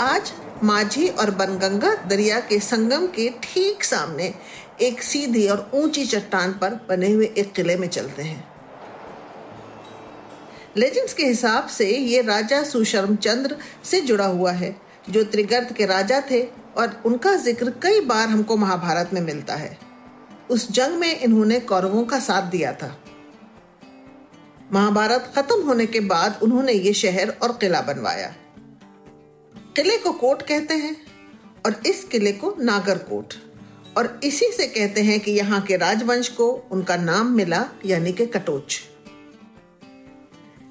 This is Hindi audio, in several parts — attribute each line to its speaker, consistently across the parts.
Speaker 1: आज माझी और बनगंगा दरिया के संगम के ठीक सामने एक सीधी और ऊँची चट्टान पर बने हुए एक किले में चलते हैं। लेजेंड्स के हिसाब से ये राजा सुशर्म चंद्र से जुड़ा हुआ है, जो त्रिगर्त के राजा थे और उनका ज़िक्र कई बार हमको महाभारत में मिलता है। उस जंग में इन्होंने कौरवों का साथ दिया था। महाभारत खत्म होने के बाद उन्होंने ये शहर और किला बनवाया। किले को कोट कहते हैं और इस किले को नागरकोट और इसी से कहते हैं कि यहाँ के राजवंश को उनका नाम मिला यानी कि कटोच।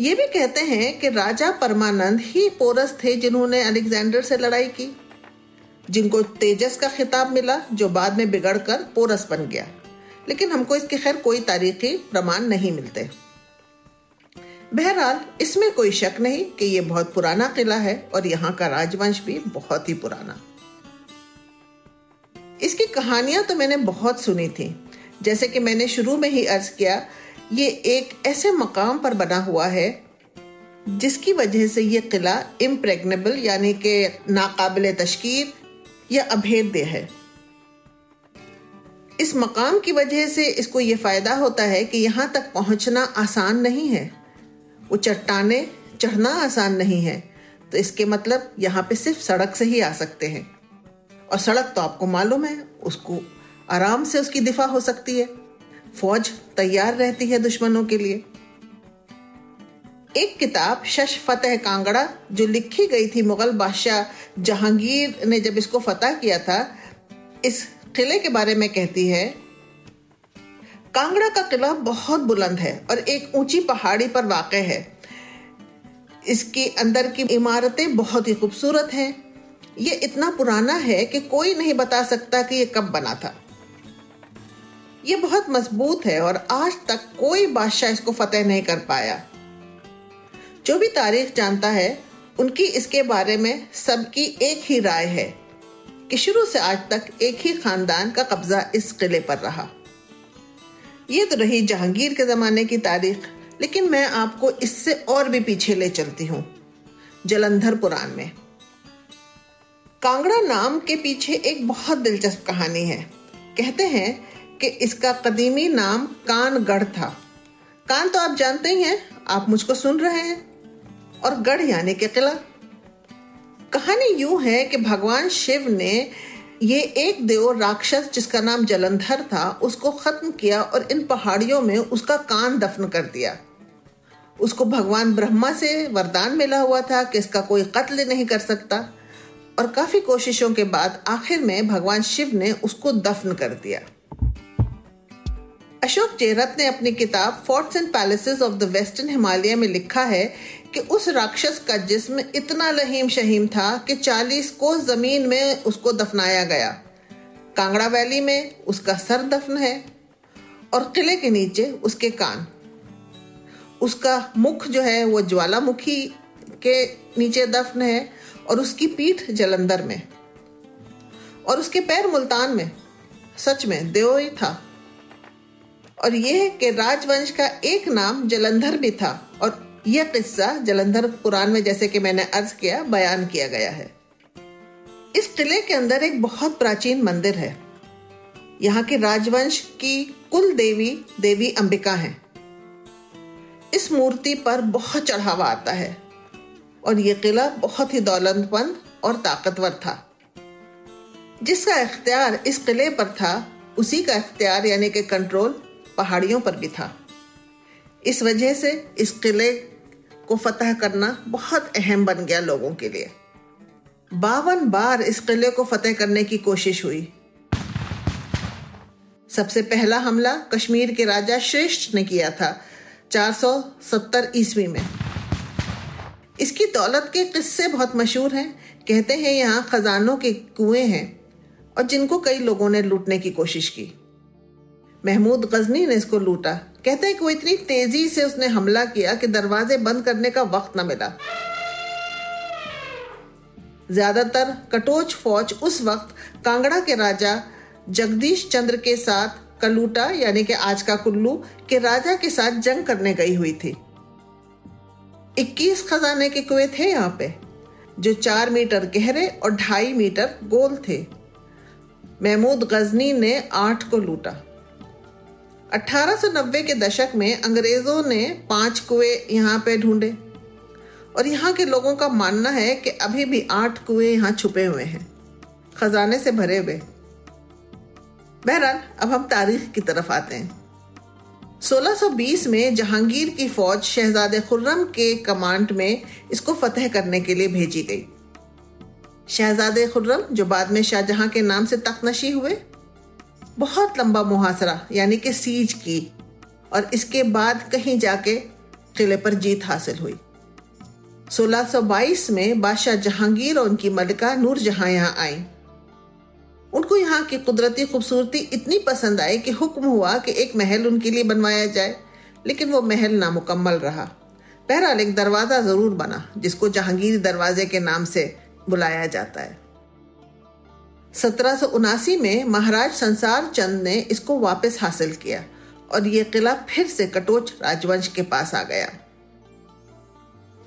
Speaker 1: ये भी कहते हैं कि राजा परमानंद ही पोरस थे जिन्होंने अलेक्जेंडर से लड़ाई की, जिनको तेजस का खिताब मिला, जो बाद में बिगड़कर पोरस बन गया। लेकिन हमको इसके खैर कोई तारीखी प्रमाण नहीं मिलते। बहरहाल, इसमें कोई शक नहीं कि ये बहुत पुराना किला है और यहाँ का राजवंश भी बहुत ही पुराना। इसकी कहानियाँ तो मैंने बहुत सुनी थी। जैसे कि मैंने शुरू में ही अर्ज़ किया, ये एक ऐसे मकाम पर बना हुआ है, जिसकी वजह से ये किला इम्प्रेगनेबल यानी कि नाकाबिल तशकीर या अभेद्य है। इस मकाम की वजह से इसको ये फ़ायदा होता है कि यहाँ तक पहुँचना आसान नहीं है। वो चट्टाने चढ़ना आसान नहीं है। तो इसके मतलब यहाँ पे सिर्फ़ सड़क से ही आ सकते हैं। और सड़क तो आपको मालूम है, उसको आराम से उसकी दिफा हो सकती है। फौज तैयार रहती है दुश्मनों के लिए। एक किताब, शश फतेह कांगड़ा, जो लिखी गई थी मुगल बादशाह जहांगीर ने जब इसको फतह किया था, इस किले के बारे में कहती है कांगड़ा का किला बहुत बुलंद है और एक ऊँची पहाड़ी पर वाक़ है। इसके अंदर की इमारतें बहुत ही खूबसूरत हैं। ये इतना पुराना है कि कोई नहीं बता सकता कि ये कब बना था। ये बहुत मज़बूत है और आज तक कोई बादशाह इसको फतेह नहीं कर पाया। जो भी तारीख जानता है, उनकी इसके बारे में सबकी एक ही राय है कि शुरू से आज तक एक ही खानदान का कब्जा इस किले पर रहा। ये तो रही जहांगीर के जमाने की तारीख, लेकिन मैं आपको इससे और भी पीछे ले चलती हूँ, जलंधर पुराण में। कांगड़ा नाम के पीछे एक बहुत दिलचस्प कहानी है। कहते हैं कि इसका कदीमी नाम कानगढ़ था। कान तो आप जानते ही हैं, आप मुझको सुन रहे हैं। और गढ़ यानी के किला। कहानी यूँ है कि भगवान शिव ने ये एक देव राक्षस जिसका नाम जलंधर था, उसको खत्म किया और इन पहाड़ियों में उसका कान दफन कर दिया। उसको भगवान ब्रह्मा से वरदान मिला हुआ था कि इसका कोई कत्ल नहीं कर सकता। और काफ़ी कोशिशों के बाद आखिर में भगवान शिव ने उसको दफन कर दिया। अशोक जेरत ने अपनी किताब forts and palaces of the western Himalaya में लिखा है कि उस राक्षस का जिस्म इतना लहीम शहीम था कि 40 को ज़मीन में उसको दफनाया गया। कांगड़ा वैली में उसका सर दफन है और किले के नीचे उसके कान। उसका मुख जो है वो ज्वालामुखी के नीचे दफन है और उसकी पीठ जलंधर में। और उसके पैर मुल्तान में, सच में देव ही था। और यह कि राजवंश का एक नाम जलंधर भी था और यह किस्सा जलंधर पुराण में जैसे कि मैंने अर्ज़ किया, बयान किया गया है। इस किले के अंदर एक बहुत प्राचीन मंदिर है। यहाँ के राजवंश की कुल देवी देवी अंबिका हैं। इस मूर्ति पर बहुत चढ़ावा आता है और यह किला बहुत ही दौलतमंद और ताकतवर था। जिसका इख्तियार इस किले पर था, उसी का इख्तियार यानी कि कंट्रोल पहाड़ियों पर भी था। इस वजह से इस किले को फतह करना बहुत अहम बन गया लोगों के लिए। बावन बार इस किले को फतेह करने की कोशिश हुई। सबसे पहला हमला कश्मीर के राजा श्रेष्ठ ने किया था 470 ईस्वी में। इसकी दौलत के किस्से बहुत मशहूर हैं। कहते हैं यहाँ खजानों के कुएँ हैं और जिनको कई लोगों ने लूटने की कोशिश की। महमूद गजनी ने इसको लूटा। कहते हैं कि वो इतनी तेज़ी से उसने हमला किया कि दरवाजे बंद करने का वक्त न मिला। ज़्यादातर कटोच फौज उस वक्त कांगड़ा के राजा जगदीश चंद्र के साथ कलूटा, यानी कि आज का कुल्लू, के राजा के साथ जंग करने गई हुई थी। 21 खजाने के कुएँ थे यहाँ पे, जो चार मीटर गहरे और ढाई मीटर गोल थे। महमूद गजनी ने आठ को लूटा। 1890 के दशक में अंग्रेज़ों ने पाँच कुएँ यहाँ पे ढूंढे। और यहाँ के लोगों का मानना है कि अभी भी आठ कुएँ यहाँ छुपे हुए हैं। खजाने से भरे हुए। बहरहाल, अब हम तारीख की तरफ़ आते हैं। 1620 में जहांगीर की फौज शहजादे खुर्रम के कमांड में इसको फतेह करने के लिए भेजी गई। शहजादे खुर्रम, जो बाद में शाहजहां के नाम से तकनशी हुए बहुत लंबा मुहासरा, यानी कि सीज की, और इसके बाद कहीं जाके किले पर जीत हासिल हुई। 1622 में बादशाह जहांगीर और उनकी मलिका नूर जहाँ यहाँ आई। उनको यहाँ की कुदरती खूबसूरती इतनी पसंद आई कि हुक्म हुआ कि एक महल उनके लिए बनवाया जाए, लेकिन वो महल नामुकम्मल रहा। बहरहाल एक दरवाज़ा ज़रूर बना, जिसको जहांगीर दरवाजे के नाम से बुलाया जाता है। सत्रह में महाराज संसार चंद ने इसको वापस हासिल किया और ये किला फिर से कटोच राजवंश के पास आ गया।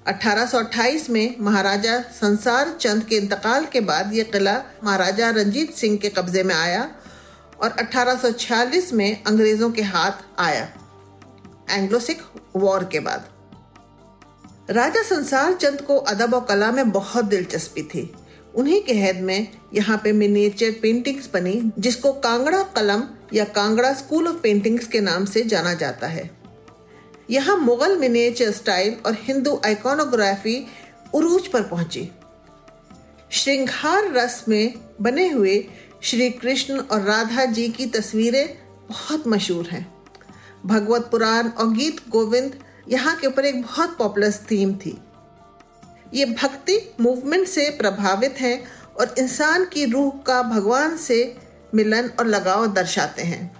Speaker 1: 1828 में महाराजा संसार चंद के इंतकाल के बाद यह किला महाराजा रंजीत सिंह के कब्जे में आया और 1846 में अंग्रेज़ों के हाथ आया एंग्लो सिख वॉर के बाद। राजा संसार चंद को अदब और कला में बहुत दिलचस्पी थी। उन्हीं के हैद में यहाँ पे मिनिएचर पेंटिंग्स बनी, जिसको कांगड़ा कलम या कांगड़ा स्कूल ऑफ़ पेंटिंग्स के नाम से जाना जाता है। यहाँ मुगल मिनिएचर स्टाइल और हिंदू आइकोनोग्राफी उरूज पर पहुँची। श्रृंगार रस में बने हुए श्री कृष्ण और राधा जी की तस्वीरें बहुत मशहूर हैं। भगवत पुराण और गीत गोविंद यहाँ के ऊपर एक बहुत पॉपुलर थीम थी। ये भक्ति मूवमेंट से प्रभावित हैं और इंसान की रूह का भगवान से मिलन और लगाव दर्शाते हैं।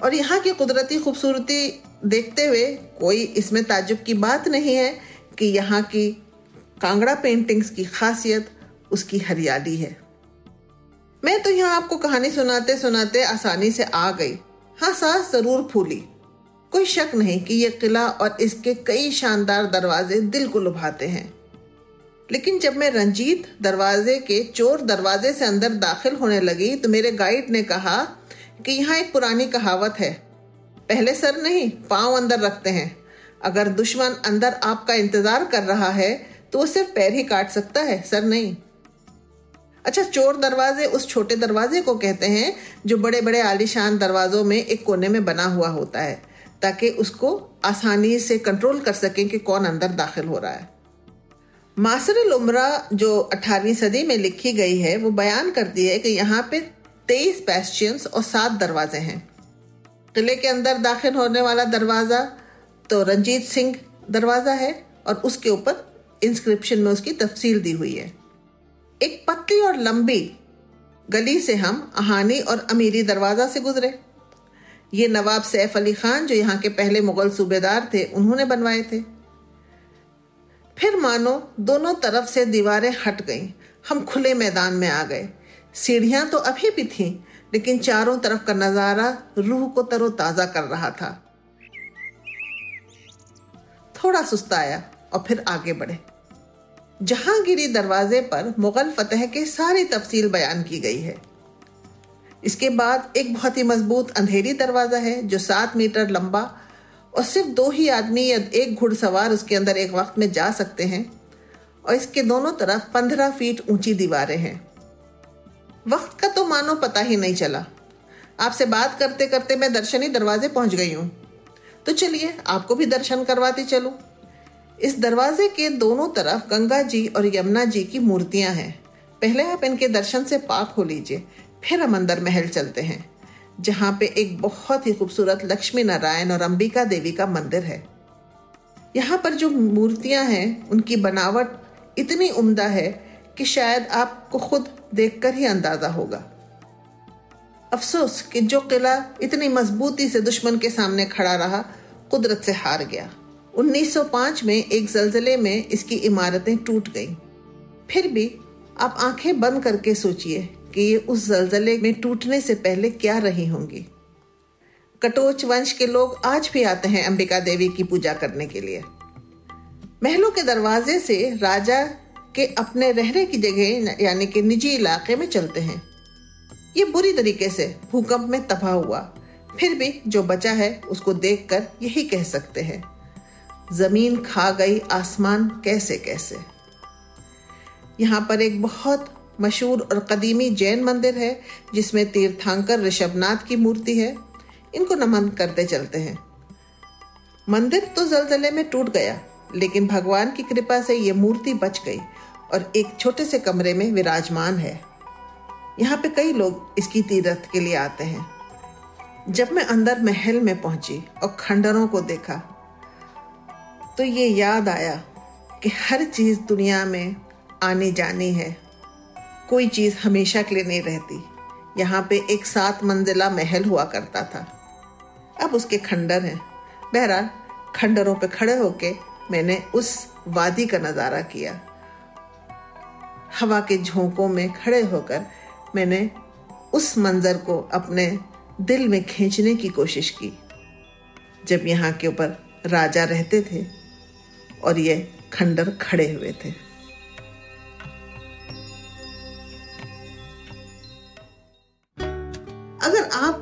Speaker 1: और यहाँ की कुदरती खूबसूरती देखते हुए कोई इसमें ताजुब की बात नहीं है कि यहाँ की कांगड़ा पेंटिंग्स की खासियत उसकी हरियाली है। मैं तो यहाँ आपको कहानी सुनाते सुनाते आसानी से आ गई। हाँ सांस ज़रूर फूली। कोई शक नहीं कि यह किला और इसके कई शानदार दरवाजे दिल को लुभाते हैं। लेकिन जब मैं रंजीत दरवाजे के चोर दरवाजे से अंदर दाखिल होने लगी तो मेरे गाइड ने कहा कि यहाँ एक पुरानी कहावत है, पहले सर नहीं, पाँव अंदर रखते हैं। अगर दुश्मन अंदर आपका इंतज़ार कर रहा है तो वो सिर्फ़ पैर ही काट सकता है, सर नहीं। अच्छा चोर दरवाजे उस छोटे दरवाजे को कहते हैं, जो बड़े बड़े आलिशान दरवाजों में एक कोने में बना हुआ होता है। ताकि उसको आसानी से कंट्रोल कर सकें कि कौन अंदर दाखिल हो रहा है। मासर उमरा जो 18वीं सदी में लिखी गई है, वो बयान करती है कि यहाँ पे तेईस पैस्टियंस और सात दरवाजे हैं। किले के अंदर दाखिल होने वाला दरवाज़ा तो रंजीत सिंह दरवाज़ा है और उसके ऊपर इंस्क्रिप्शन में उसकी तफसील दी हुई है। एक पतली और लंबी गली से हम अहानी और अमीरी दरवाज़ा से गुजरे। ये नवाब सैफ अली खान जो यहाँ के पहले मुगल सूबेदार थे, उन्होंने बनवाए थे। फिर मानो दोनों तरफ़ से दीवारें हट गईं। हम खुले मैदान में आ गए। सीढ़ियाँ तो अभी भी थीं, लेकिन चारों तरफ़ का नज़ारा रूह को तरोताजा कर रहा था। थोड़ा सुस्ताया और फिर आगे बढ़े। जहांगीरी दरवाजे पर मुगल फतेह की सारी तफसील बयान की गई है। इसके बाद एक बहुत ही मज़बूत अंधेरी दरवाज़ा है, जो सात मीटर लंबा, और सिर्फ़ दो ही आदमी या एक घुड़सवार उसके अंदर एक वक्त में जा सकते हैं। और इसके दोनों तरफ़ पंद्रह फीट ऊँची दीवारें हैं। वक्त का तो मानो पता ही नहीं चला। आपसे बात करते करते मैं दर्शनी दरवाजे पहुँच गई हूँ। तो चलिए, आपको भी दर्शन करवाती चलूँ। इस दरवाजे के दोनों तरफ़ गंगा जी और यमुना जी की मूर्तियाँ हैं। पहले आप इनके दर्शन से पाक हो लीजिए। फिर हम अंदर महल चलते हैं, जहाँ पे एक बहुत ही खूबसूरत लक्ष्मी नारायण और अंबिका देवी का मंदिर है। यहाँ पर जो मूर्तियाँ हैं, उनकी बनावट इतनी उम्दा है कि शायद आपको खुद देखकर ही अंदाज़ा होगा। अफसोस कि जो किला इतनी मजबूती से दुश्मन के सामने खड़ा रहा, कुदरत से हार गया। 1905 में एक जलजले में इसकी इमारतें टूट गईं। फिर भी आप आँखें बंद करके सोचिए कि ये उस जलजले में टूटने से पहले क्या रही होंगी। कटोच वंश के लोग आज भी आते हैं अंबिका देवी की पूजा करने के लिए। महलों के दरवाजे से राजा के अपने रहने की जगह, यानी कि निजी इलाके में चलते हैं। ये बुरी तरीके से भूकंप में तबाह हुआ। फिर भी जो बचा है, उसको देखकर यही कह सकते हैं, ज़मीन खा गई आसमान कैसे कैसे यहाँ पर एक बहुत मशहूर और कदीमी जैन मंदिर है, जिसमें तीर्थांकर ऋषभनाथ की मूर्ति है। इनको नमन करते चलते हैं। मंदिर तो जलजले में टूट गया, लेकिन भगवान की कृपा से ये मूर्ति बच गई और एक छोटे से कमरे में विराजमान है। यहाँ पे कई लोग इसकी तीर्थ के लिए आते हैं। जब मैं अंदर महल में पहुँची और खंडरों को देखा तो ये याद आया कि हर चीज़ दुनिया में आनी जानी है। कोई चीज़ हमेशा के लिए नहीं रहती। यहाँ पे एक सात मंजिला महल हुआ करता था। अब उसके खंडर हैं। बहरहाल, खंडरों पे खड़े होके मैंने उस वादी का नज़ारा किया। हवा के झोंकों में खड़े होकर मैंने उस मंजर को अपने दिल में खींचने की कोशिश की। जब यहाँ के ऊपर राजा रहते थे और ये खंडर खड़े हुए थे।